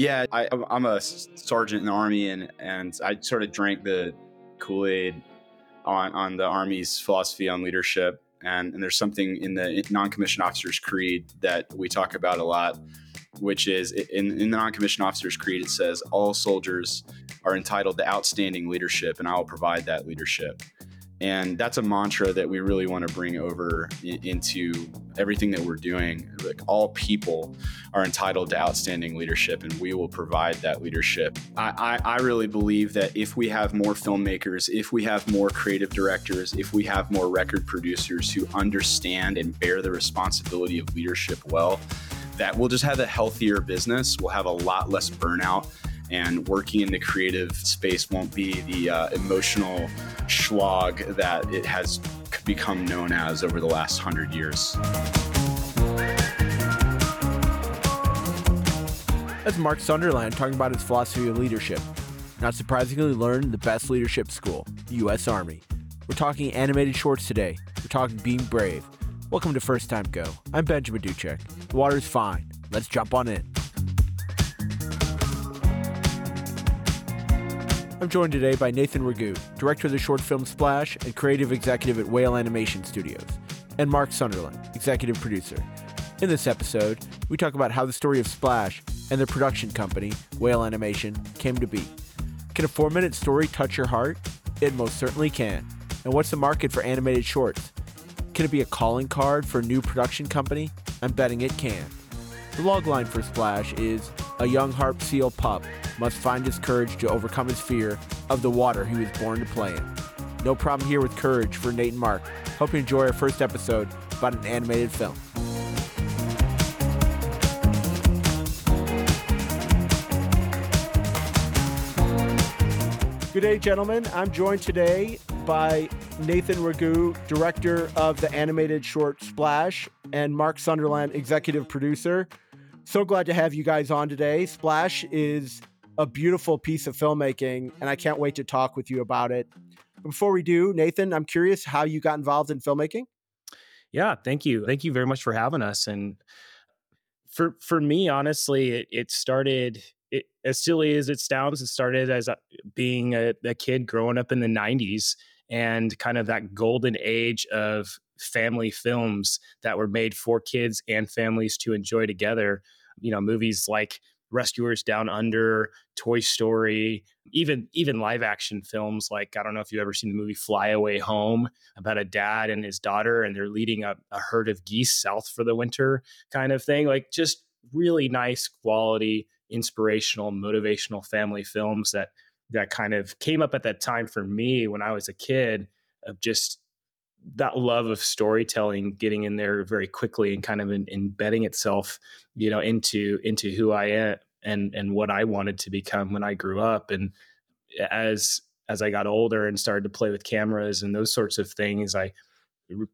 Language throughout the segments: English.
Yeah, I, I'm a sergeant in the army, and and I sort of drank the Kool Aid on on the army's philosophy on leadership. And, and there's something in the non-commissioned officers creed that we talk about a lot, which is in, in the non-commissioned officers creed. It says all soldiers are entitled to outstanding leadership, and I will provide that leadership. And that's a mantra that we really want to bring over into everything that we're doing. Like all people are entitled to outstanding leadership, and we will provide that leadership. I, I, I really believe that if we have more filmmakers, if we have more creative directors, if we have more record producers who understand and bear the responsibility of leadership well, that we'll just have a healthier business. We'll have a lot less burnout and working in the creative space won't be the uh, emotional slog that it has become known as over the last hundred years. That's Mark Sunderland talking about his philosophy of leadership. Not surprisingly, learned the best leadership school, the U.S. Army. We're talking animated shorts today. We're talking being brave. Welcome to First Time Go. I'm Benjamin Duchek. The water's fine. Let's jump on in. I'm joined today by Nathan Rigaud, director of the short film Splash and creative executive at Whale Animation Studios, and Mark Sunderland, executive producer. In this episode, we talk about how the story of Splash and their production company, Whale Animation, came to be. Can a four minute story touch your heart? It most certainly can. And what's the market for animated shorts? Can it be a calling card for a new production company? I'm betting it can. The logline for Splash is a young harp seal pup must find his courage to overcome his fear of the water he was born to play in. No problem here with courage for Nate and Mark. Hope you enjoy our first episode about an animated film. Good day, gentlemen. I'm joined today by Nathan Rigaud, director of the animated short Splash, and Mark Sunderland, executive producer. So glad to have you guys on today. Splash is a beautiful piece of filmmaking, and I can't wait to talk with you about it. Before we do, Nathan, I'm curious how you got involved in filmmaking. Yeah, thank you. Thank you very much for having us. And for for me, honestly, it, it started it, as silly as it sounds. It started as a, being a, a kid growing up in the '90s and kind of that golden age of family films that were made for kids and families to enjoy together. You know, movies like Rescuers Down Under, Toy Story, even even live action films like I don't know if you've ever seen the movie Fly Away Home about a dad and his daughter and they're leading a, a herd of geese south for the winter kind of thing. Like just really nice quality, inspirational, motivational family films that that kind of came up at that time for me when I was a kid of just that love of storytelling getting in there very quickly and kind of in, embedding itself you know into into who i am and and what i wanted to become when i grew up. And as as i got older and started to play with cameras and those sorts of things i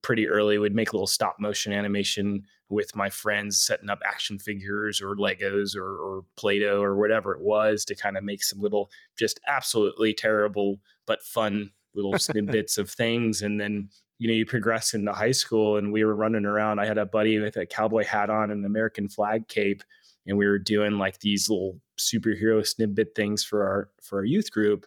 pretty early would make a little stop motion animation with my friends setting up action figures or legos or, or play-doh or whatever it was to kind of make some little just absolutely terrible but fun little snippets of things. And then you know, you progress into high school and we were running around. I had a buddy with a cowboy hat on and an American flag cape, and we were doing like these little superhero snippet things for our for our youth group.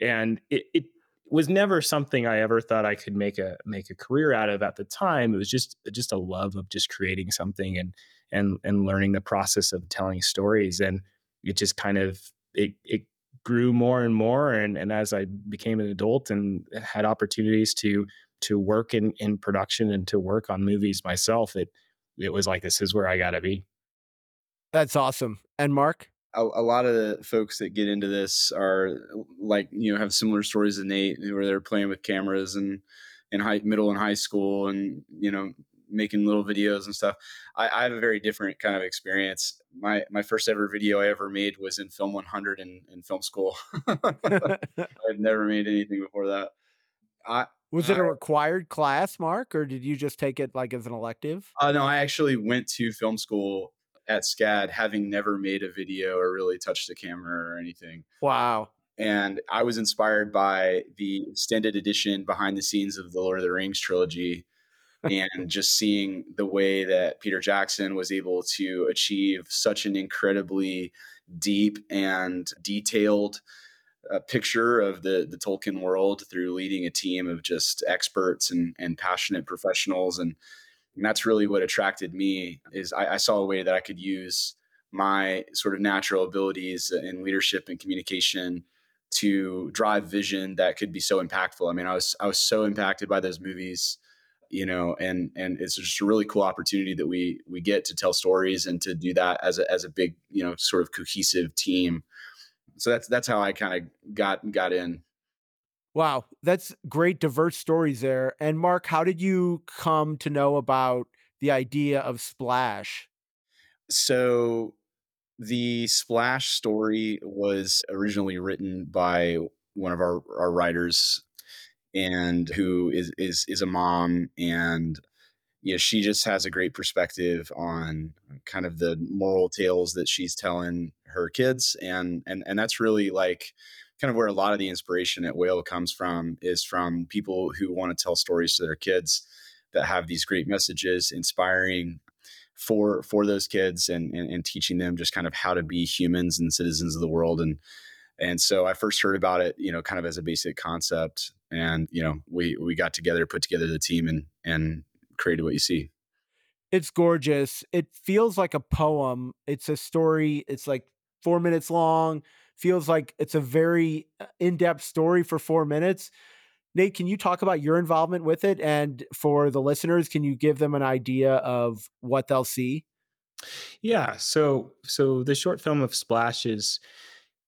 And it, it was never something I ever thought I could make a make a career out of at the time. It was just just a love of just creating something and and and learning the process of telling stories. And it just kind of it it grew more and more. And and as I became an adult and had opportunities to to work in in production and to work on movies myself, it it was like this is where I got to be. That's awesome. And Mark, a, a, lot of the folks that get into this are like you know have similar stories to Nate, where they're playing with cameras and in high middle and high school, and you know making little videos and stuff. I, I, have a very different kind of experience. My my first ever video I ever made was in Film 100 in, in film school. I've never made anything before that. I was it a required class, Mark, or did you just take it like as an elective? Uh, no, I actually went to film school at SCAD, having never made a video or really touched a camera or anything. Wow. And I was inspired by the extended edition behind the scenes of the Lord of the Rings trilogy, and just seeing the way that Peter Jackson was able to achieve such an incredibly deep and detailed uh, picture of the the Tolkien world through leading a team of just experts and and passionate professionals and, and that's really what attracted me is I, I saw a way that I could use my sort of natural abilities in leadership and communication to drive vision that could be so impactful. I mean, I was I was so impacted by those movies, you know, and and it's just a really cool opportunity that we we get to tell stories and to do that as a as a big, you know, sort of cohesive team. So that's that's how I kind of got got in. Wow, that's great diverse stories there. And Mark, how did you come to know about the idea of Splash? So the Splash story was originally written by one of our, our writers and who is, is is a mom and you know she just has a great perspective on kind of the moral tales that she's telling her kids and and and that's really like kind of where a lot of the inspiration at whale comes from is from people who want to tell stories to their kids that have these great messages inspiring for for those kids and, and, and teaching them just kind of how to be humans and citizens of the world and and so I first heard about it, you know, kind of as a basic concept, and you know, we we got together, put together the team, and and created what you see. It's gorgeous. It feels like a poem. It's a story. It's like four minutes long. Feels like it's a very uh, in depth story for four minutes. Nate, can you talk about your involvement with it? And for the listeners, can you give them an idea of what they'll see? Yeah. So so the short film of Splashes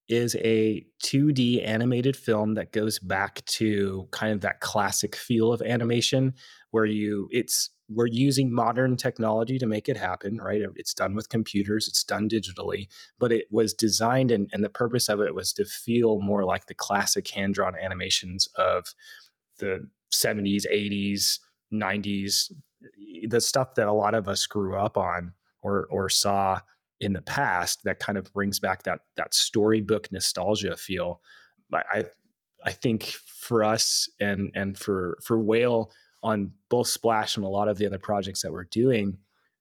is a 2D animated film that goes back to kind of that classic feel of animation where you it's we're using modern technology to make it happen, right? It's done with computers, it's done digitally, but it was designed and, and the purpose of it was to feel more like the classic hand drawn animations of the 70s, 80s, 90s, the stuff that a lot of us grew up on or or saw in the past that kind of brings back that that storybook nostalgia feel. I I think for us and and for for Whale on both Splash and a lot of the other projects that we're doing,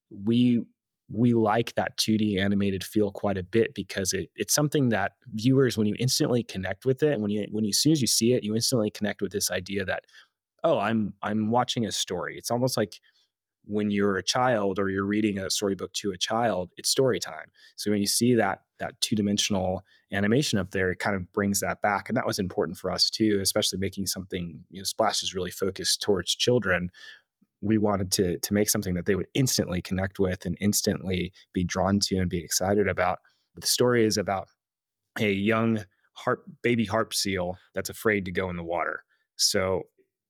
we we like that 2D animated feel quite a bit because it, it's something that viewers, when you instantly connect with it, when you when you as soon as you see it, you instantly connect with this idea that, oh, I'm I'm watching a story. It's almost like when you're a child or you're reading a storybook to a child, it's story time. So when you see that that two dimensional animation up there, it kind of brings that back, and that was important for us too, especially making something. You know, Splash is really focused towards children. We wanted to to make something that they would instantly connect with and instantly be drawn to and be excited about. The story is about a young harp baby harp seal that's afraid to go in the water. So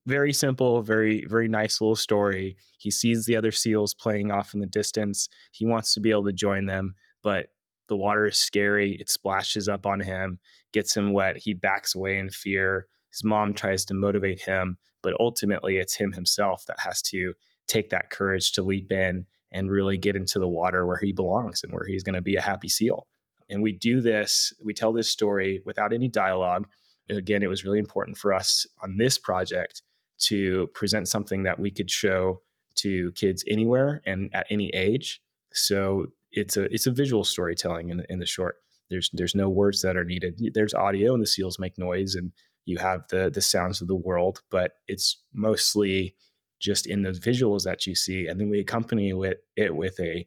very simple, very, very nice little story. He sees the other seals playing off in the distance. He wants to be able to join them, but the water is scary. It splashes up on him, gets him wet. He backs away in fear. His mom tries to motivate him, but ultimately it's him himself that has to take that courage to leap in and really get into the water where he belongs and where he's going to be a happy seal. And we do this, we tell this story without any dialogue. Again, it was really important for us on this project to present something that we could show to kids anywhere and at any age. So it's a it's a visual storytelling in, in the short. There's there's no words that are needed. There's audio and the seals make noise and you have the the sounds of the world, but it's mostly just in the visuals that you see, and then we accompany with it with a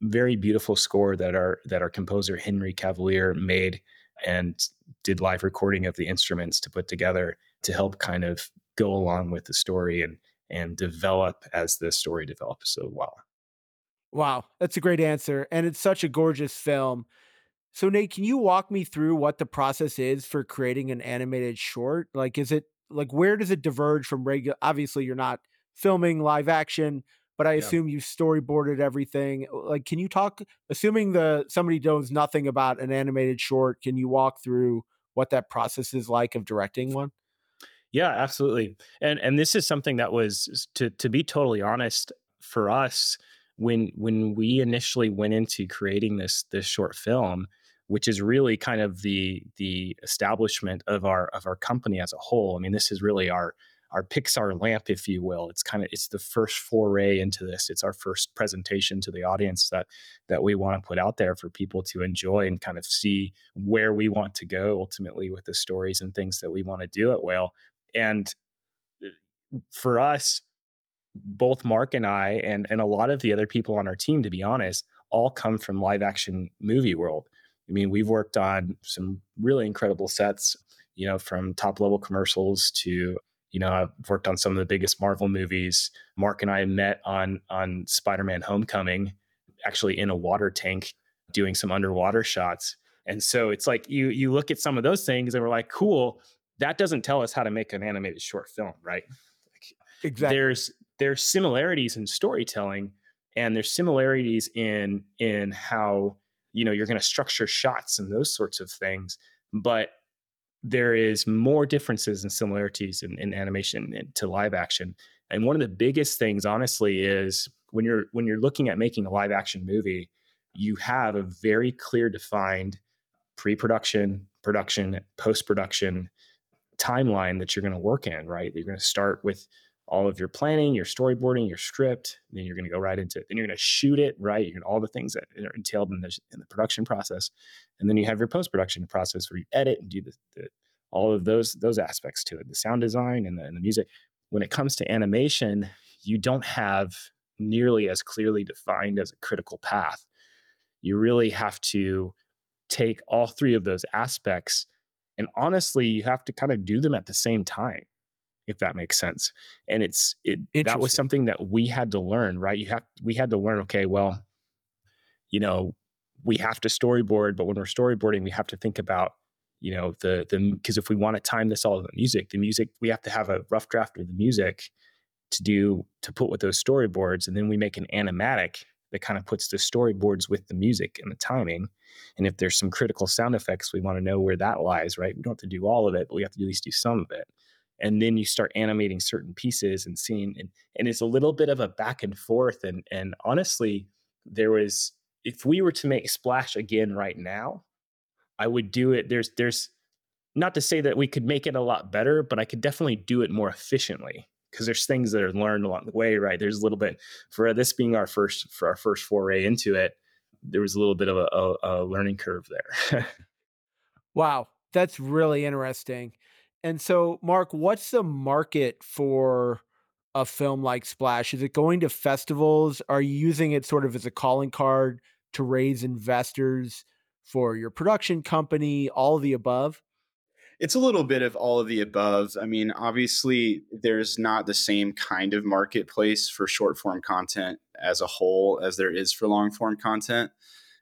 very beautiful score that our that our composer Henry Cavalier made and did live recording of the instruments to put together to help kind of go along with the story and and develop as the story develops so well. Wow, that's a great answer. And it's such a gorgeous film. So, Nate, can you walk me through what the process is for creating an animated short? Like, is it like where does it diverge from regular? Obviously, you're not filming live action, but I assume you storyboarded everything. Uh, like, can you talk? Assuming the somebody knows nothing about an animated short, can you walk through what that process is like of directing one? Yeah, absolutely. And and this is something that was to to be totally honest for us when when we initially went into creating this this short film, which is really kind of the the establishment of our of our company as a whole. I mean, this is really our our Pixar lamp, if you will. It's kind of it's the first foray into this. It's our first presentation to the audience that that we want to put out there for people to enjoy and kind of see where we want to go ultimately with the stories and things that we want to do at Whale. And uh, for us, both Mark and I, and and a lot of the other people on our team, to be honest, all come from live action movie world. I mean, we've worked on some really incredible sets, you know, from top level commercials to you know, I've worked on some of the biggest Marvel movies. Mark and I met on on Spider-Man Homecoming, actually in a water tank doing some underwater shots. And so it's like you you look at some of those things and we're like, cool, that doesn't tell us how to make an animated short film, right? Exactly. There's there's similarities in storytelling and there's similarities in in how you know you're going to structure shots and those sorts of things but there is more differences and similarities in, in animation to live action. And one of the biggest things honestly is when you're when you're looking at making a live action movie you have a very clear defined pre-production production post-production timeline that you're going to work in right? You're going to start with all of your planning, your storyboarding, your script. Then you're going to go right into it. Then you're going to shoot it, right? You're to all the things that are entailed in the, in the production process, and then you have your post production process where you edit and do the, the, all of those those aspects to it, the sound design and the, and the music. When it comes to animation, you don't have nearly as clearly defined as a critical path. You really have to take all three of those aspects, and honestly, you have to kind of do them at the same time if that makes sense. And it's it that was something that we had to learn, right? You have we had to learn, okay, well, you know, we have to storyboard, but when we're storyboarding, we have to think about, you know, the the because if we want to time this all to the music, the music, we have to have a rough draft of the music to do to put with those storyboards, and then we make an animatic that kind of puts the storyboards with the music and the timing. And if there's some critical sound effects, we want to know where that lies, right? We don't have to do all of it, but we have to at least do some of it and then you start animating certain pieces and seeing and, and it's a little bit of a back and forth and and honestly there was if we were to make splash again right now i would do it there's there's not to say that we could make it a lot better but i could definitely do it more efficiently because there's things that are learned along the way right? There's a little bit for this being our first for our first foray into it there was a little bit of a, a, a learning curve there. Wow that's really interesting and so, Mark, what's the market for a film like Splash? Is it going to festivals? Are you using it sort of as a calling card to raise investors for your production company? All of the above? It's a little bit of all of the above. I mean, obviously, there's not the same kind of marketplace for short form content as a whole as there is for long form content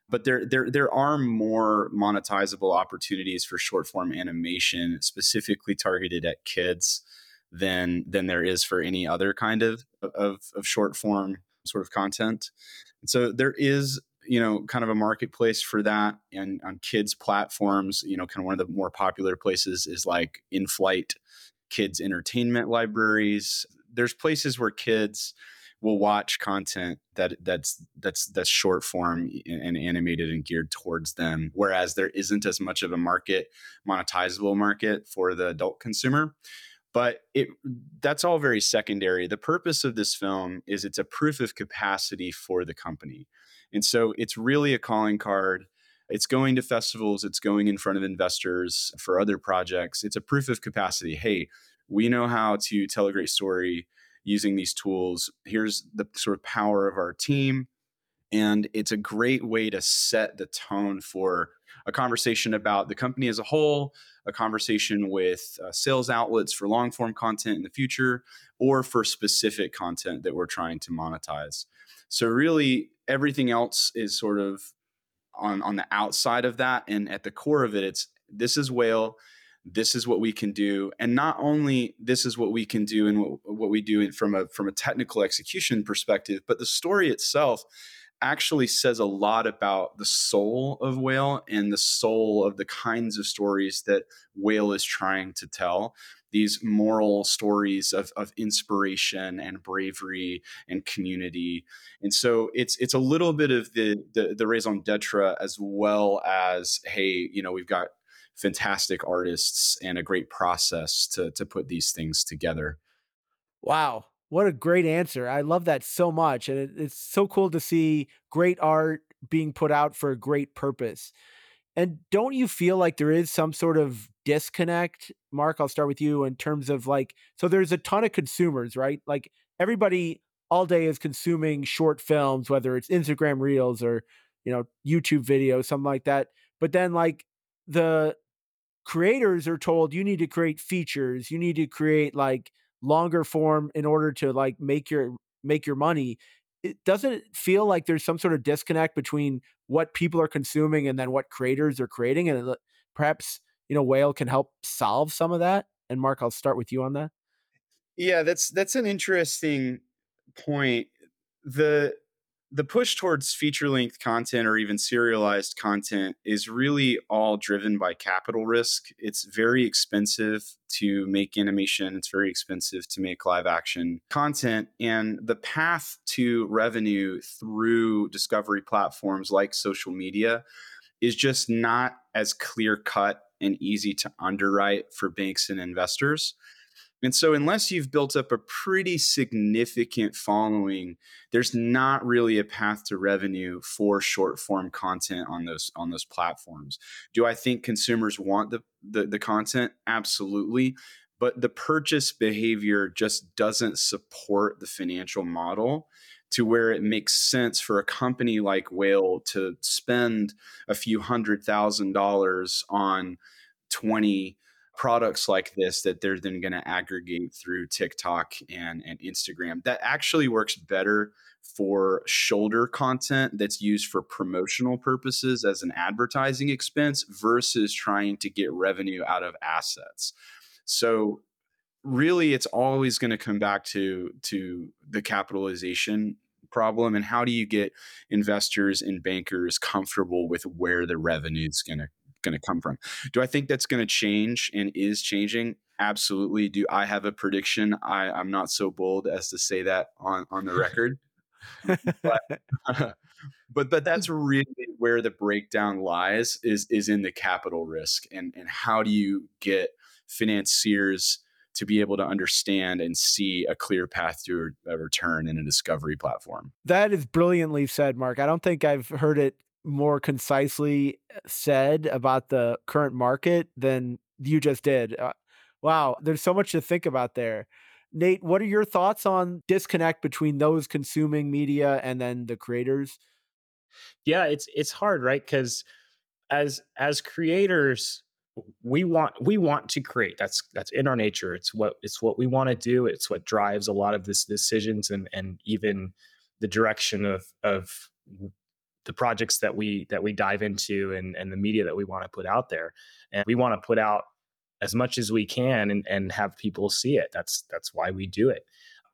but there there there are more monetizable opportunities for short form animation specifically targeted at kids than than there is for any other kind of of, of short form sort of content. And so there is you know kind of a marketplace for that and on kids platforms you know kind of one of the more popular places is like in flight kids entertainment libraries there's places where kids will watch content that that's that's that's short form and animated and geared towards them whereas there isn't as much of a market monetizable market for the adult consumer. But it that's all very secondary. The purpose of this film is it's a proof of capacity for the company. And so it's really a calling card. It's going to festivals. It's going in front of investors for other projects. It's a proof of capacity. Hey we know how to tell a great story using these tools. Here's the sort of power of our team. And it's a great way to set the tone for a conversation about the company as a whole, a conversation with uh, sales outlets for long form content in the future, or for specific content that we're trying to monetize. So, really, everything else is sort of on, on the outside of that. And at the core of it, it's this is Whale this is what we can do. And not only this is what we can do and what, what we do from a from a technical execution perspective but the story itself actually says a lot about the soul of whale and the soul of the kinds of stories that whale is trying to tell. These moral stories of, of inspiration and bravery and community. And so it's it's a little bit of the the, the raison d'etre as well as hey you know we've got fantastic artists and a great process to to put these things together. Wow. What a great answer. I love that so much. And it, it's so cool to see great art being put out for a great purpose. And don't you feel like there is some sort of disconnect? Mark, I'll start with you in terms of like, so there's a ton of consumers, right? Like everybody all day is consuming short films, whether it's Instagram reels or, you know, YouTube videos, something like that. But then like the creators are told you need to create features, you need to create like longer form in order to like make your make your money. It doesn't feel like there's some sort of disconnect between what people are consuming and then what creators are creating and perhaps you know whale can help solve some of that? And mark i'll start with you on that. Yeah that's that's an interesting point. The the push towards feature length content or even serialized content is really all driven by capital risk. It's very expensive to make animation, it's very expensive to make live action content. And the path to revenue through discovery platforms like social media is just not as clear cut and easy to underwrite for banks and investors. And so, unless you've built up a pretty significant following, there's not really a path to revenue for short form content on those on those platforms. Do I think consumers want the, the, the content? Absolutely. But the purchase behavior just doesn't support the financial model to where it makes sense for a company like Whale to spend a few hundred thousand dollars on 20 products like this that they're then going to aggregate through TikTok and, and Instagram. That actually works better for shoulder content that's used for promotional purposes as an advertising expense versus trying to get revenue out of assets. So really it's always going to come back to to the capitalization problem and how do you get investors and bankers comfortable with where the revenue is going to going to come from. Do I think that's going to change and is changing? Absolutely. Do I have a prediction? I, I'm not so bold as to say that on, on the record. but, but but that's really where the breakdown lies is is in the capital risk and and how do you get financiers to be able to understand and see a clear path to a return in a discovery platform. That is brilliantly said, Mark. I don't think I've heard it more concisely uh, said about the current market than you just did. Uh, wow, there's so much to think about there. Nate, what are your thoughts on disconnect between those consuming media and then the creators? Yeah, it's it's hard, right? Cuz as as creators, we want we want to create. That's that's in our nature. It's what it's what we want to do. It's what drives a lot of this decisions and and even the direction of of the projects that we that we dive into and and the media that we want to put out there. And we want to put out as much as we can and, and have people see it. That's that's why we do it.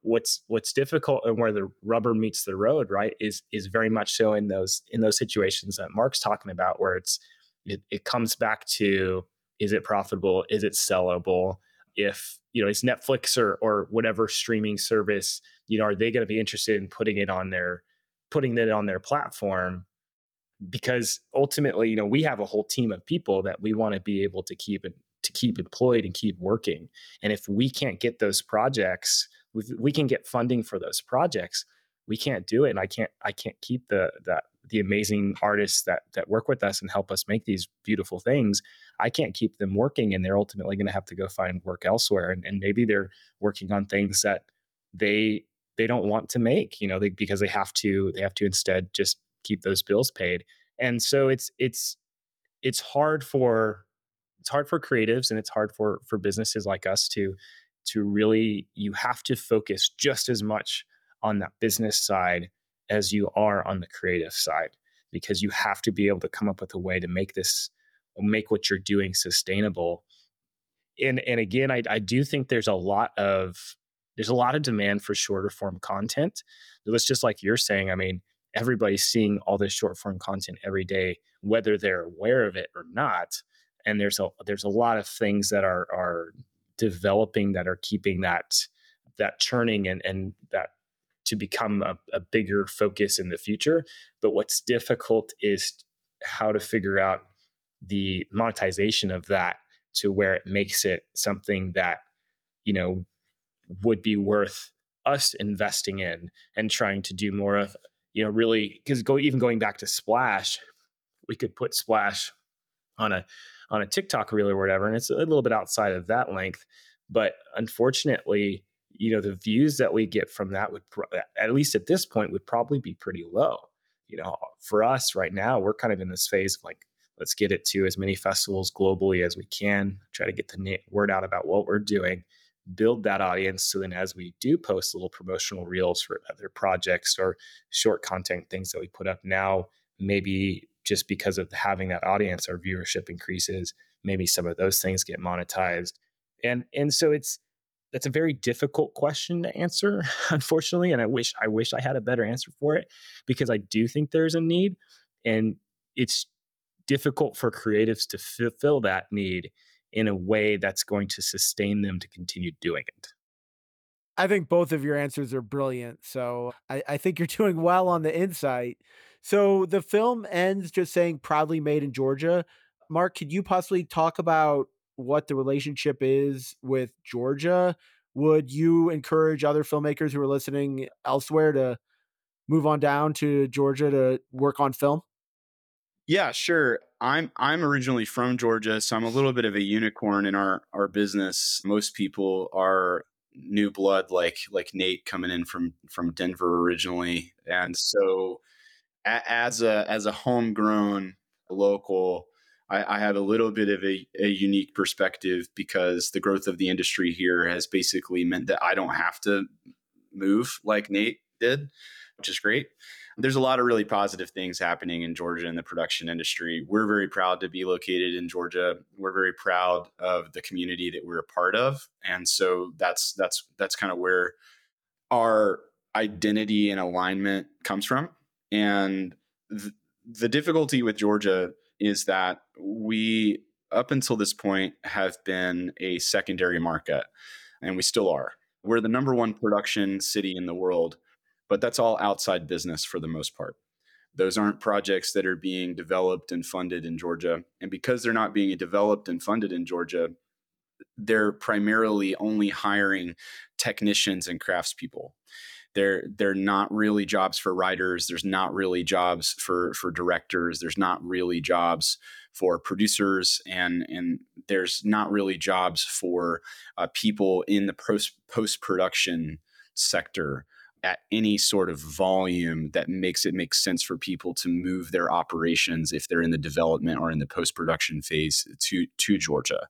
What's what's difficult and where the rubber meets the road right is is very much so in those in those situations that mark's talking about where it's it, it comes back to is it profitable? Is it sellable? If you know is netflix or or whatever streaming service you know are they going to be interested in putting it on their putting it on their platform because ultimately you know we have a whole team of people that we want to be able to keep to keep employed and keep working. And if we can't get those projects we can get funding for those projects we can't do it. And i can't i can't keep the that the amazing artists that that work with us and help us make these beautiful things. I can't keep them working and they're ultimately going to have to go find work elsewhere. And, and maybe they're working on things that they they don't want to make, you know, they, because they have to they have to instead just keep those bills paid. And so it's it's it's hard for it's hard for creatives and it's hard for for businesses like us to to really you have to focus just as much on that business side as you are on the creative side because you have to be able to come up with a way to make this make what you're doing sustainable and and again I, I do think there's a lot of there's a lot of demand for shorter form content. So it's just like you're saying. I mean, everybody's seeing all this short form content every day, whether they're aware of it or not. And there's a there's a lot of things that are are developing that are keeping that that churning and and that to become a, a bigger focus in the future. But what's difficult is how to figure out the monetization of that to where it makes it something that you know would be worth us investing in and trying to do more of you know really because go even going back to splash we could put splash on a on a tiktok reel or whatever and it's a little bit outside of that length but unfortunately you know the views that we get from that would pro- at least at this point would probably be pretty low. You know for us right now we're kind of in this phase of like let's get it to as many festivals globally as we can try to get the word out about what we're doing build that audience so then as we do post little promotional reels for other projects or short content things that we put up now maybe just because of having that audience our viewership increases maybe some of those things get monetized. And and so it's that's a very difficult question to answer unfortunately and i wish i wish i had a better answer for it because i do think there's a need and it's difficult for creatives to fulfill that need in a way that's going to sustain them to continue doing it. I think both of your answers are brilliant. So I, I, think you're doing well on the insight. So the film ends just saying proudly made in Georgia. Mark, could you possibly talk about what the relationship is with Georgia? Would you encourage other filmmakers who are listening elsewhere to move on down to Georgia to work on film? Yeah, sure. I'm I'm originally from Georgia, so I'm a little bit of a unicorn in our our business. Most people are new blood like like Nate coming in from from Denver originally. And so a, as a as a homegrown local, I, I have a little bit of a, a unique perspective because the growth of the industry here has basically meant that I don't have to move like Nate did, which is great there's a lot of really positive things happening in Georgia in the production industry. We're very proud to be located in Georgia. We're very proud of the community that we're a part of, and so that's that's that's kind of where our identity and alignment comes from. And th- the difficulty with Georgia is that we, up until this point, have been a secondary market, and we still are. We're the number one production city in the world but that's all outside business for the most part. Those aren't projects that are being developed and funded in Georgia. And because they're not being developed and funded in Georgia, they're primarily only hiring technicians and craftspeople. They're they're not really jobs for writers. There's not really jobs for for directors. There's not really jobs for producers, and and there's not really jobs for uh, people in the post post production sector at any sort of volume that makes it make sense for people to move their operations if they're in the development or in the post production phase to to Georgia.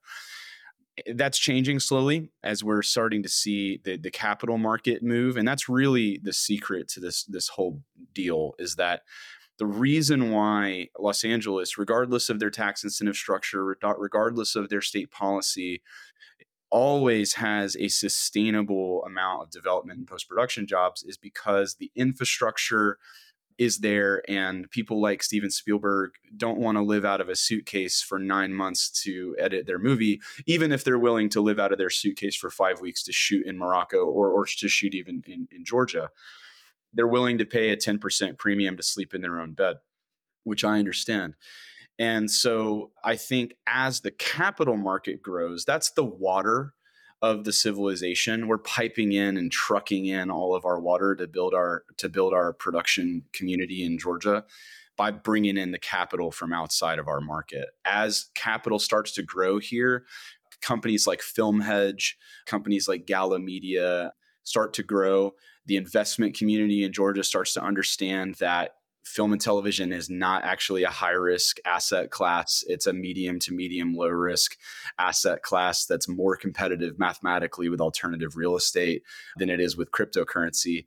Eh, that's changing slowly as we're starting to see the, the capital market move, and that's really the secret to this this whole deal is that the reason why Los Angeles, regardless of their tax incentive structure, regardless of their state policy, always has a sustainable amount of development and post production jobs is because the infrastructure is there and people like Steven Spielberg don't want to live out of a suitcase for 9 months to edit their movie even if they're willing to live out of their suitcase for 5 weeks to shoot in Morocco or or to shoot even in, in Georgia. They're willing to pay a 10% premium to sleep in their own bed which I understand and so I think as the capital market grows, that's the water of the civilization. We're piping in and trucking in all of our water to build our to build our production community in Georgia by bringing in the capital from outside of our market. As capital starts to grow here, companies like FilmHedge, companies like Gala Media start to grow. The investment community in Georgia starts to understand that film and television is not actually a high risk asset class. It's a medium to medium low risk asset class that's more competitive mathematically with alternative real estate than it is with cryptocurrency.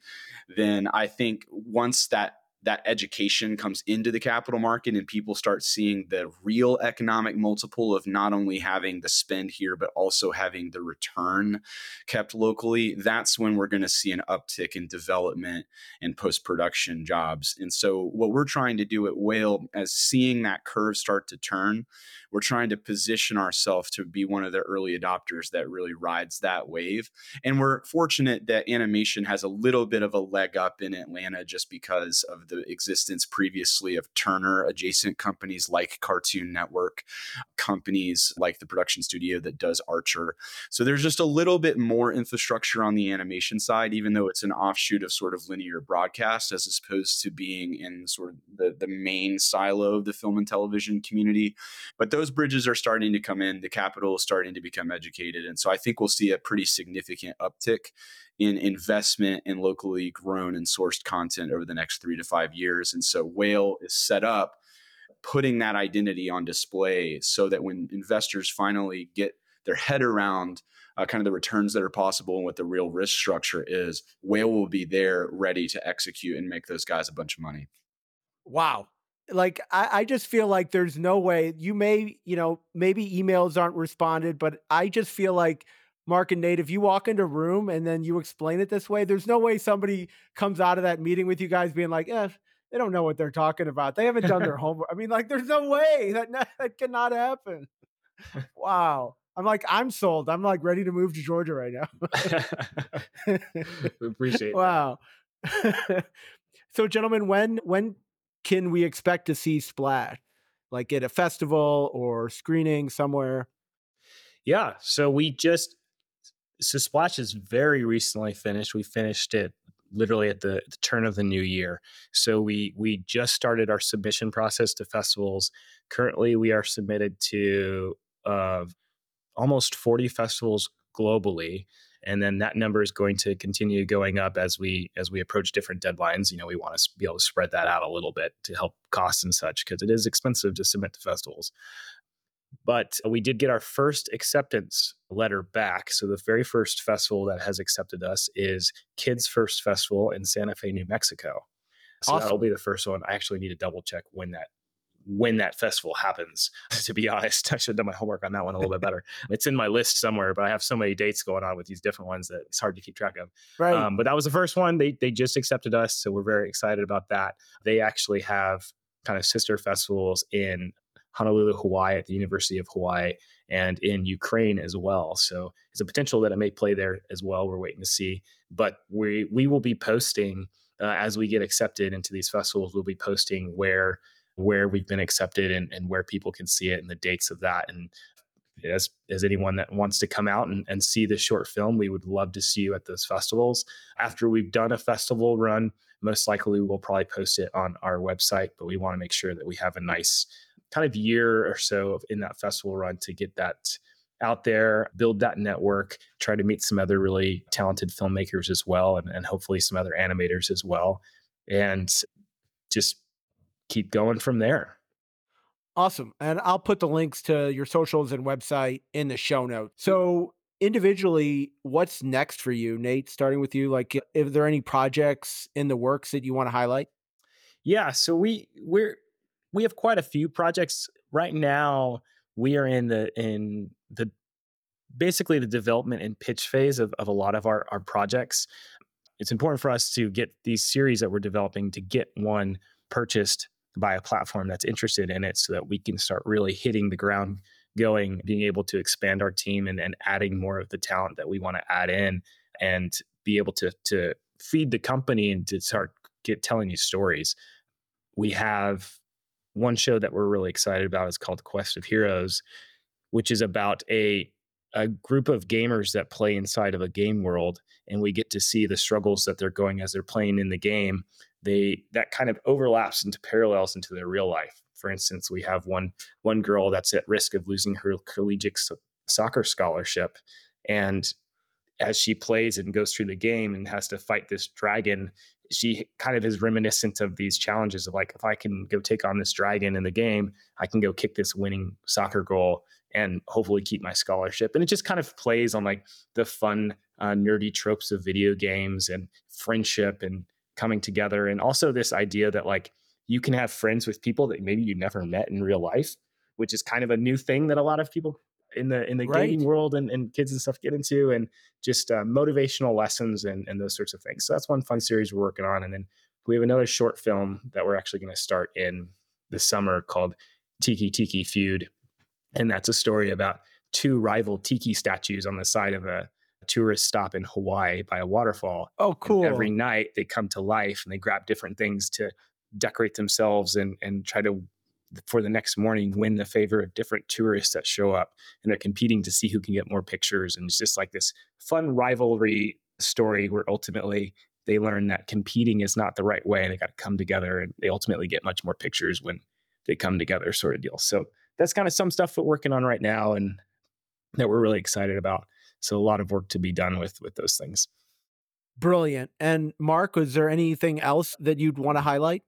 Then I think once that that education comes into the capital market and people start seeing the real economic multiple of not only having the spend here but also having the return kept locally that's when we're going to see an uptick in development and post-production jobs. And so what we're trying to do at whale as seeing that curve start to turn we're trying to position ourselves to be one of the early adopters that really rides that wave. And we're fortunate that animation has a little bit of a leg up in Atlanta just because of the existence previously of Turner adjacent companies like Cartoon Network, companies like the production studio that does Archer. So there's just a little bit more infrastructure on the animation side, even though it's an offshoot of sort of linear broadcast as opposed to being in sort of the, the main silo of the film and television community. But those bridges are starting to come in. The capital is starting to become educated. And so I think we'll see a pretty significant uptick in investment in locally grown and sourced content over the next three to five years. And so Whale is set up putting that identity on display so that when investors finally get their head around uh, kind of the returns that are possible and what the real risk structure is, Whale will be there ready to execute and make those guys a bunch of money. Wow. Like I, I just feel like there's no way you may, you know, maybe emails aren't responded, but I just feel like Mark and Nate, if you walk into a room and then you explain it this way, there's no way somebody comes out of that meeting with you guys being like, eh, they don't know what they're talking about. They haven't done their homework. I mean, like, there's no way that that cannot happen. wow. I'm like, I'm sold. I'm like ready to move to Georgia right now. Appreciate. Wow. so, gentlemen, when when can we expect to see Splash? Like at a festival or screening somewhere? Yeah. So we just so Splash is very recently finished. We finished it literally at the, the, turn of the new year. So we we just started our submission process to festivals. Currently, we are submitted to uh, almost 40 festivals globally and then that number is going to continue going up as we as we approach different deadlines. You know we want to be able to spread that out a little bit to help costs and such because it is expensive to submit to festivals. But we did get our first acceptance letter back. So the very first festival that has accepted us is kids first festival in santa fe new mexico. So awesome. that'll be the first one. I actually need to double check when that when that festival happens. To be honest, I should have done my homework on that one a little bit better. It's in my list somewhere, but I have so many dates going on with these different ones that it's hard to keep track of. Right. Um, but that was the first one. They they just accepted us, so we're very excited about that. They actually have kind of sister festivals in Honolulu, Hawaii, at the University of Hawaii, and in Ukraine as well. So there's a potential that it may play there as well. We're waiting to see, but we we will be posting uh, as we get accepted into these festivals. We'll be posting where where we've been accepted and, and where people can see it and the dates of that. And as as anyone that wants to come out and, and see this short film, we would love to see you at those festivals. After we've done a festival run, most likely we'll probably post it on our website, but we want to make sure that we have a nice kind of year or so in that festival run to get that out there, build that network, try to meet some other really talented filmmakers as well, and, and hopefully some other animators as well. And just keep going from there. Awesome. And I'll put the links to your socials and website in the show notes. So, individually, what's next for you, Nate? Starting with you, like, if there any projects in the works that you want to highlight? Yeah. So we we're we have quite a few projects right now. We are in the in the basically the development and pitch phase of, of a lot of our, our projects. It's important for us to get these series that we're developing to get one purchased by a platform that's interested in it so that we can start really hitting the ground going, being able to expand our team and, and adding more of the talent that we want to add in and be able to to feed the company and to start get telling you stories. We have one show that we're really excited about is called Quest of Heroes, which is about a a group of gamers that play inside of a game world and we get to see the struggles that they're going as they're playing in the game they that kind of overlaps into parallels into their real life. For instance, we have one one girl that's at risk of losing her collegiate so- soccer scholarship, and as she plays and goes through the game and has to fight this dragon, she kind of is reminiscent of these challenges of like, if I can go take on this dragon in the game, I can go kick this winning soccer goal and hopefully keep my scholarship. And it just kind of plays on like the fun, uh, nerdy tropes of video games and friendship and coming together and also this idea that like you can have friends with people that maybe you never met in real life which is kind of a new thing that a lot of people in the in the right. gaming world and, and kids and stuff get into and just uh, motivational lessons and, and those sorts of things so that's one fun series we're working on and then we have another short film that we're actually going to start in the summer called tiki tiki feud And that's a story about two rival tiki statues on the side of a tourist stop in Hawaii by a waterfall. Oh, cool. And every night they come to life and they grab different things to decorate themselves and and try to for the next morning win the favor of different tourists that show up and they're competing to see who can get more pictures and it's just like this fun rivalry story where ultimately they learn that competing is not the right way and they got to come together and they ultimately get much more pictures when they come together sort of deal so that's kind of some stuff we're working on right now and that we're really excited about so a lot of work to be done with with those things. Brilliant. And mark was there anything else that you'd want to highlight?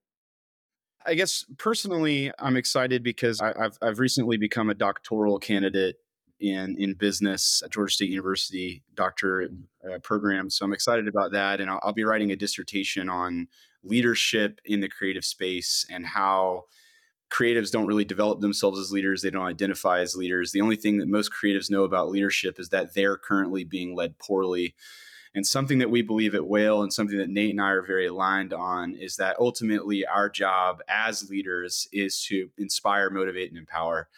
I guess personally, I'm excited because I, have I've recently become a doctoral candidate in in business at Georgia State University doctorate uh, program. So I'm excited about that, and I'll, I'll be writing a dissertation on leadership in the creative space and how creatives don't really develop themselves as leaders. They don't identify as leaders. The only thing that most creatives know about leadership is that they're currently being led poorly and something that we believe at Whale and something that Nate and I are very aligned on is that ultimately our job as leaders is to inspire, motivate, and empower.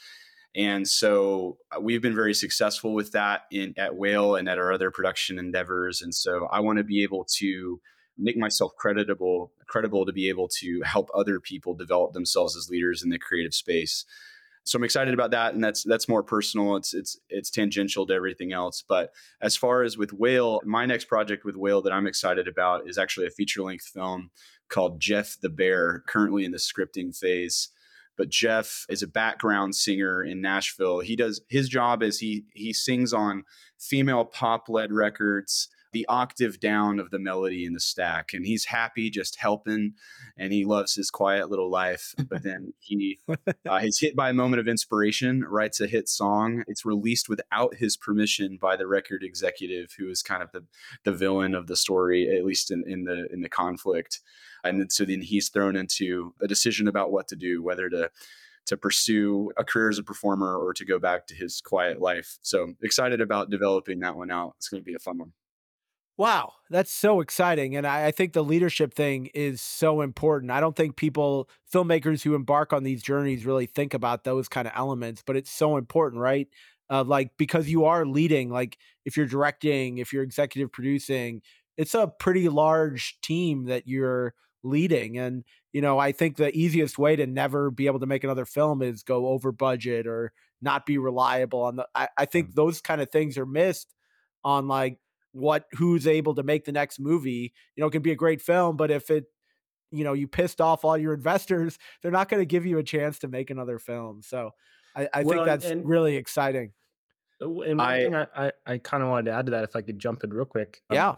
And so uh, we've been very successful with that in at Whale and at our other production endeavors. And so I want to be able to make myself creditable, credible to be able to help other people develop themselves as leaders in the creative space so I'm excited about that, and that's that's more personal. It's it's it's tangential to everything else. But as far as with Whale, my next project with Whale that I'm excited about is actually a feature length film called Jeff the Bear, currently in the scripting phase. But Jeff is a background singer in Nashville. He does his job is he he sings on female pop led records the octave down of the melody in the stack and he's happy just helping and he loves his quiet little life but then he uh, he's hit by a moment of inspiration writes a hit song it's released without his permission by the record executive who is kind of the the villain of the story at least in, in the in the conflict and then, so then he's thrown into a decision about what to do whether to to pursue a career as a performer or to go back to his quiet life. So excited about developing that one out. It's going to be a fun one. Wow, that's so exciting. And I, I, think the leadership thing is so important. I don't think people, filmmakers who embark on these journeys, really think about those kind of elements, but it's so important, right? Uh, like, because you are leading, like, if you're directing, if you're executive producing, it's a pretty large team that you're leading. And, you know, I think the easiest way to never be able to make another film is go over budget or not be reliable on the. I, I think mm. those kind of things are missed on like what who's able to make the next movie. You know, it can be a great film, but if it you know you pissed off all your investors, they're not going to give you a chance to make another film. So I, I well, think that's and, really exciting. Uh, and one I, thing I, I, I kind of wanted to add to that, if I could jump in real quick, um, yeah,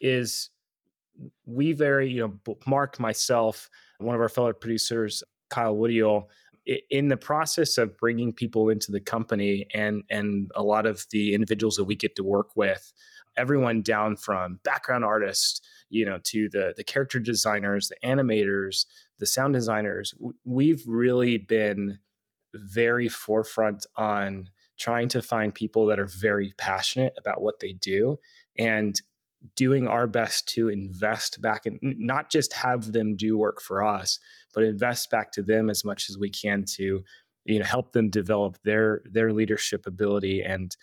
is we very you know Mark myself, one of our fellow producers, Kyle Woodiel, in the process of bringing people into the company and and a lot of the individuals that we get to work with everyone down from background artists you know to the the character designers the animators the sound designers we've really been very forefront on trying to find people that are very passionate about what they do and doing our best to invest back and not just have them do work for us but invest back to them as much as we can to you know help them develop their their leadership ability and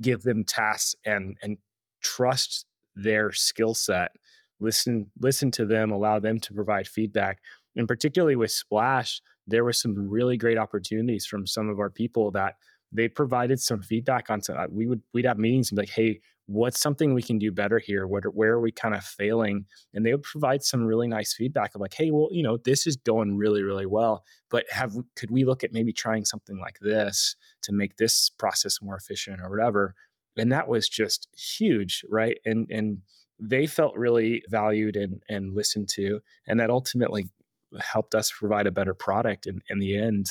give them tasks and and trust their skill set listen listen to them allow them to provide feedback. And particularly with splash there were some really great opportunities from some of our people that they provided some feedback on some, uh, we would we'd have meetings and be like hey what's something we can do better here? What where are we kind of failing? And they would provide some really nice feedback of like hey well you know this is going really really well but have could we look at maybe trying something like this to make this process more efficient or whatever? And that was just huge right? And and they felt really valued and and listened to and that ultimately helped us provide a better product in, in the end.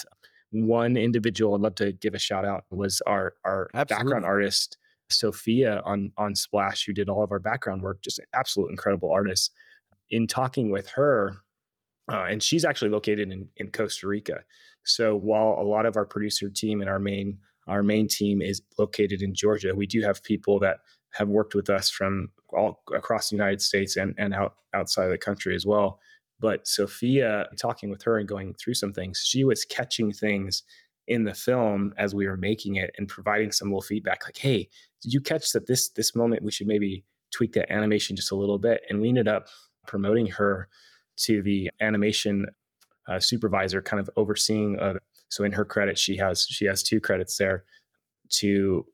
One individual I'd love to give a shout out was our our Absolutely. background artist Sophia on on Splash, who did all of our background work, just an absolute incredible artist. In talking with her, uh, and she's actually located in, in Costa Rica. So while a lot of our producer team and our main our main team is located in Georgia, we do have people that have worked with us from all across the United States and, and out outside of the country as well. But Sophia, talking with her and going through some things, she was catching things in the film as we were making it and providing some little feedback like hey did you catch that this this moment we should maybe tweak that animation just a little bit? And we ended up promoting her to the animation uh, supervisor kind of overseeing uh, so in her credit she has she has two credits there to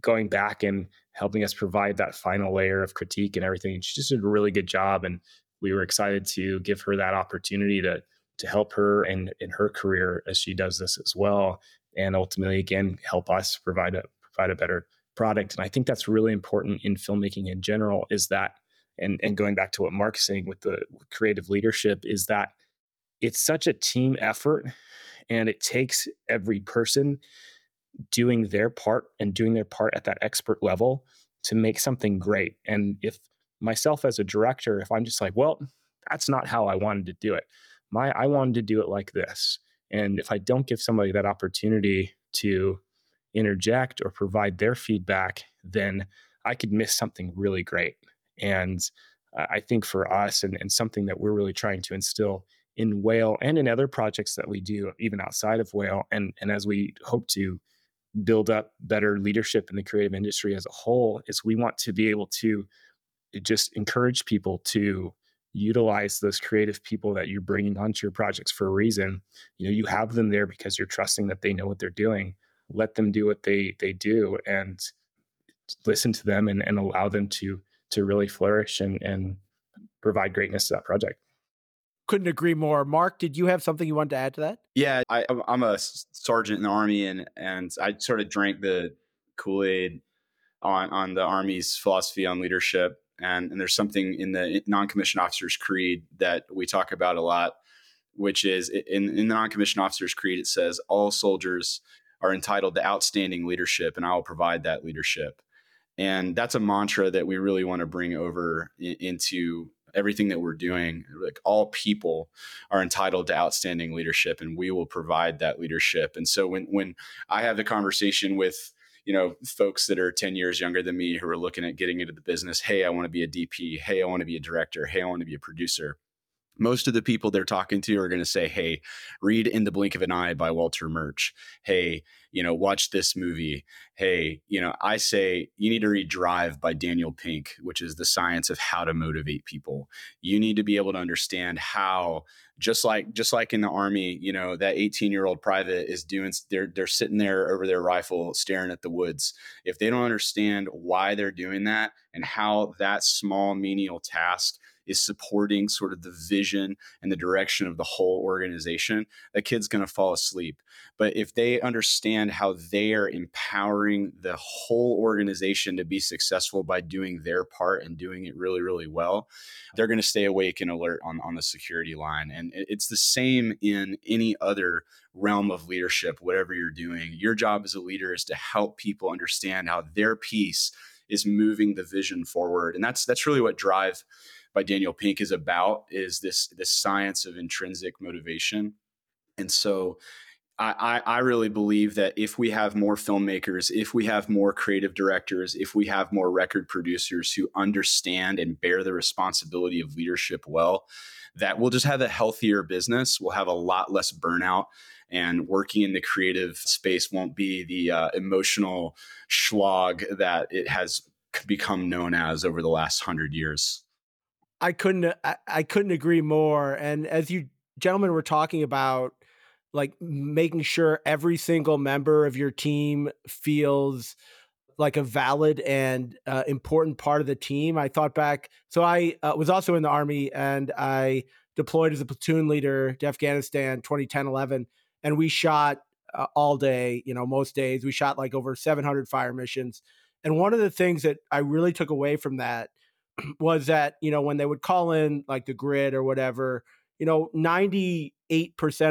going back and helping us provide that final layer of critique and everything. She just did a really good job and we were excited to give her that opportunity to to help her in in her career as she does this as well and ultimately again help us provide a provide a better product and i think that's really important in filmmaking in general is that and and going back to what mark's saying with the creative leadership is that it's such a team effort and it takes every person doing their part and doing their part at that expert level to make something great and if myself as a director if i'm just like well that's not how i wanted to do it my I wanted to do it like this. And if I don't give somebody that opportunity to interject or provide their feedback, then I could miss something really great. And I think for us, and, and something that we're really trying to instill in Whale and in other projects that we do, even outside of Whale, and, and as we hope to build up better leadership in the creative industry as a whole, is we want to be able to just encourage people to utilize those creative people that you're bringing onto your projects for a reason you know you have them there because you're trusting that they know what they're doing let them do what they they do and listen to them and, and allow them to to really flourish and and provide greatness to that project. Couldn't agree more. Mark did you have something you wanted to add to that? Yeah I, i'm a sergeant in the army and and i sort of drank the kool-aid on on the army's philosophy on leadership. And, and there's something in the non-commissioned officers creed that we talk about a lot which is in, in the non-commissioned officers creed it says all soldiers are entitled to outstanding leadership and i will provide that leadership and that's a mantra that we really want to bring over in, into everything that we're doing like all people are entitled to outstanding leadership and we will provide that leadership and so when when i have the conversation with you know, folks that are 10 years younger than me who are looking at getting into the business. Hey, I want to be a DP. Hey, I want to be a director. Hey, I want to be a producer. Most of the people they're talking to are going to say, Hey, read In the Blink of an Eye by Walter Murch. Hey, you know, watch this movie. Hey, you know, I say you need to read Drive by Daniel Pink, which is the science of how to motivate people. You need to be able to understand how just like just like in the army you know that 18 year old private is doing they're they're sitting there over their rifle staring at the woods if they don't understand why they're doing that and how that small menial task is supporting sort of the vision and the direction of the whole organization, that kid's going to fall asleep. But if they understand how they are empowering the whole organization to be successful by doing their part and doing it really, really well, they're going to stay awake and alert on, on the security line. And it's the same in any other realm of leadership, whatever you're doing. Your job as a leader is to help people understand how their piece is moving the vision forward. And that's that's really what drive by Daniel Pink is about is this this science of intrinsic motivation. And so I, I, really believe that if we have more filmmakers, if we have more creative directors, if we have more record producers who understand and bear the responsibility of leadership well, that we'll just have a healthier business. We'll have a lot less burnout, and working in the creative space won't be the uh, emotional slog that it has become known as over the last hundred years. I couldn't I, I couldn't agree more. And as you gentlemen were talking about like making sure every single member of your team feels like a valid and uh, important part of the team. I thought back. So I uh, was also in the army and I deployed as a platoon leader to Afghanistan 2010 11 and we shot uh, all day, you know, most days. We shot like over 700 fire missions. And one of the things that I really took away from that was that you know when they would call in like the grid or whatever you know 98%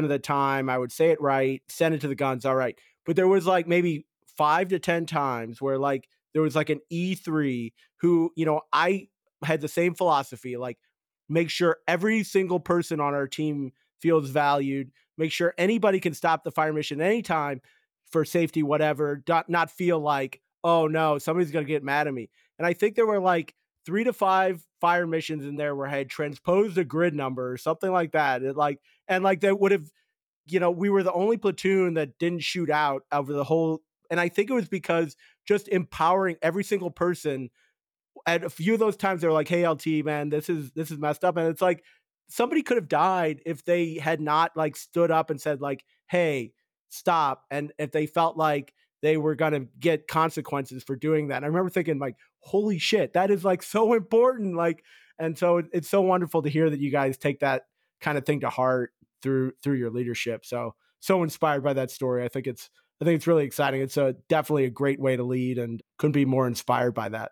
of the time i would say it right send it to the guns all right. But there was like maybe five to ten times where like there was like an e3 who you know i had the same philosophy like make sure every single person on our team feels valued make sure anybody can stop the fire mission anytime for safety whatever not, not feel like oh no somebody's going to get mad at me. And i think there were like three to five fire missions in there where I had transposed a grid number or something like that. It like and like that would have you know, we were the only platoon that didn't shoot out over the whole. And I think it was because just empowering every single person. At a few of those times, they were like, "Hey, LT, man, this is this is messed up," and it's like somebody could have died if they had not like stood up and said like, "Hey, stop," and if they felt like they were going to get consequences for doing that. And I remember thinking like, "Holy shit, that is like so important!" Like, and so it, it's so wonderful to hear that you guys take that kind of thing to heart through through your leadership. So so inspired by that story. I think it's I think it's really exciting. It's a definitely a great way to lead, and couldn't be more inspired by that.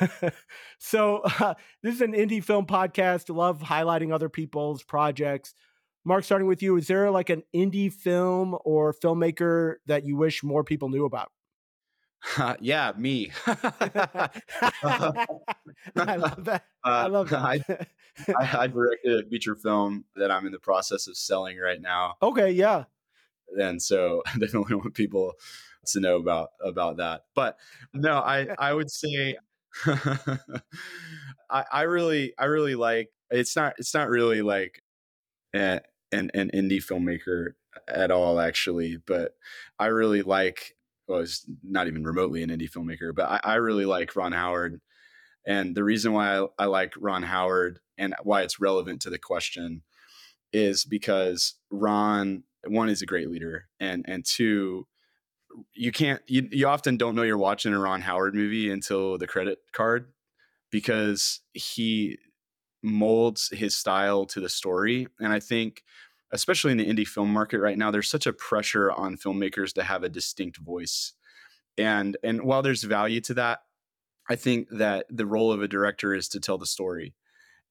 so uh, this is an indie film podcast. Love highlighting other people's projects. Mark, starting with you, is there like an indie film or filmmaker that you wish more people knew about? Uh, yeah, me. I love that. Uh, I love that. I, I, I, directed a feature film that I'm in the process of selling right now. Okay, yeah. And so I definitely want people to know about about that. But no, I I would say I, I really I really like it's not it's not really like an an indie filmmaker at all actually, but I really like well, it's not even remotely an indie filmmaker, but I, I really like Ron Howard. And the reason why I, I like Ron Howard and why it's relevant to the question is because Ron, one, is a great leader, and and two, you can't you, you often don't know you're watching a Ron Howard movie until the credit card because he molds his style to the story and I think especially in the indie film market right now there's such a pressure on filmmakers to have a distinct voice and and while there's value to that I think that the role of a director is to tell the story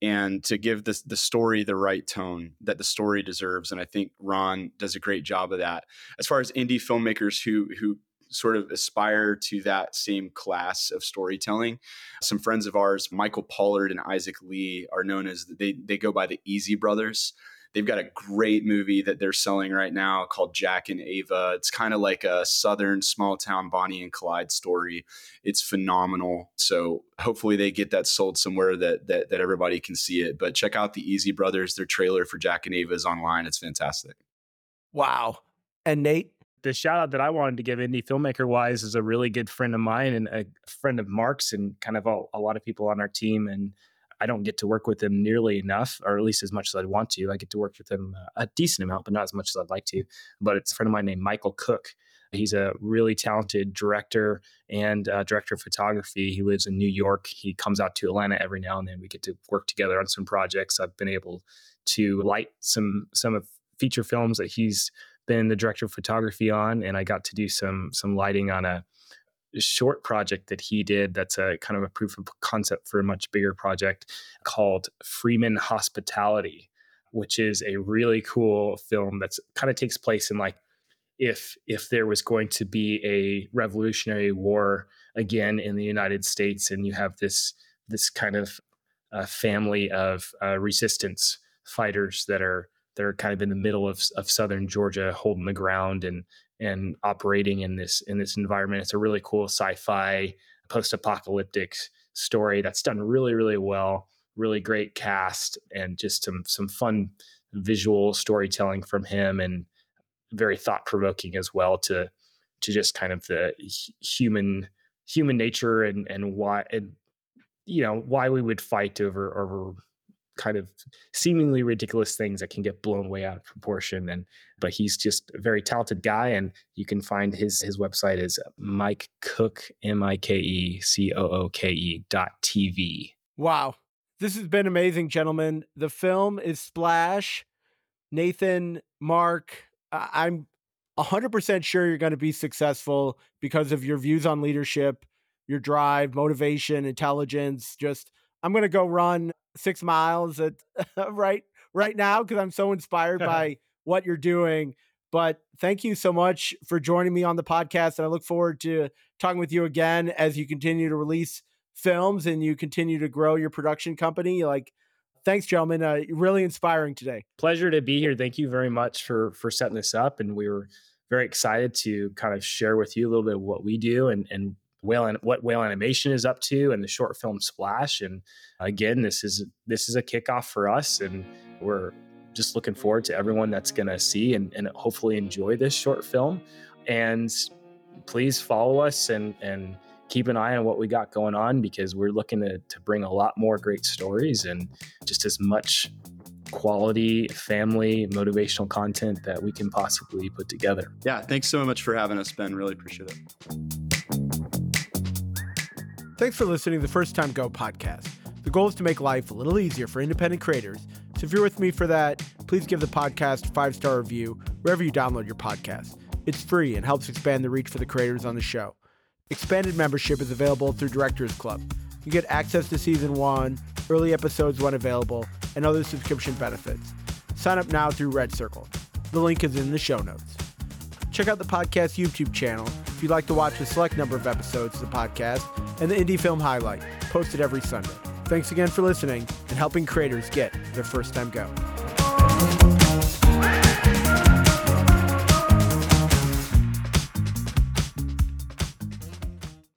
and to give the, the story the right tone that the story deserves. And I think Ron does a great job of that. As far as indie filmmakers who who sort of aspire to that same class of storytelling. Some friends of ours, Michael Pollard and Isaac Lee, are known as they they go by the Easy Brothers. They've got a great movie that they're selling right now called Jack and Ava. It's kind of like a southern small town Bonnie and Clyde story. It's phenomenal. So hopefully they get that sold somewhere that that that everybody can see it. But check out the Easy Brothers. Their trailer for Jack and Ava is online. It's fantastic. Wow. And Nate, the shout out that I wanted to give indie filmmaker wise is a really good friend of mine and a friend of Mark's and kind of a, a lot of people on our team. And I don't get to work with them nearly enough, or at least as much as I'd want to. I get to work with them uh, a decent amount, but not as much as I'd like to. But it's a friend of mine named Michael Cooke. He's a really talented director and uh, director of photography. He lives in New York. He comes out to Atlanta every now and then. We get to work together on some projects. I've been able to light some some of feature films that he's been the director of photography on, and I got to do some some lighting on a short project that he did that's a kind of a proof of concept for a much bigger project called Freeman Hospitality, which is a really cool film that's kind of takes place in like if if there was going to be a revolutionary war again in the United States and you have this this kind of uh, family of uh, resistance fighters that are that are kind of in the middle of, of southern Georgia holding the ground and and operating in this in this environment. It's a really cool sci-fi post-apocalyptic story that's done really really well. Really great cast and just some some fun visual storytelling from him and very thought provoking as well to to just kind of the human human nature and and why and you know why we would fight over over kind of seemingly ridiculous things that can get blown way out of proportion. And but he's just a very talented guy, and you can find his his website is Mike Cooke M I K E C O O K E dot TV. Wow, this has been amazing, gentlemen. The film is Splash. Nathan, Mark, I'm 100% sure you're going to be successful because of your views on leadership, your drive, motivation, intelligence. Just, I'm going to go run six miles at right right now because I'm so inspired by what you're doing. But thank you so much for joining me on the podcast, and I look forward to talking with you again as you continue to release films and you continue to grow your production company. Like, thanks, gentlemen. Uh, really inspiring today. Pleasure to be here. Thank you very much for for setting this up, and we were very excited to kind of share with you a little bit of what we do and and whale what whale animation is up to and the short film splash and again this is this is a kickoff for us and we're just looking forward to everyone that's going to see and, and hopefully enjoy this short film. And please follow us and, and keep an eye on what we got going on because we're looking to, to bring a lot more great stories and just as much quality family motivational content that we can possibly put together. Yeah, thanks so much for having us, Ben. Really appreciate it. Thanks for listening to the First Time Go podcast. The goal is to make life a little easier for independent creators. So if you're with me for that, please give the podcast a five star review wherever you download your podcast. It's free and helps expand the reach for the creators on the show. Expanded membership is available through Directors Club. You get access to season one, early episodes when available, and other subscription benefits. Sign up now through Red Circle. The link is in the show notes. Check out the podcast YouTube channel if you'd like to watch a select number of episodes of the podcast and the Indie Film Highlight, posted every Sunday. Thanks again for listening and helping creators get their first time go.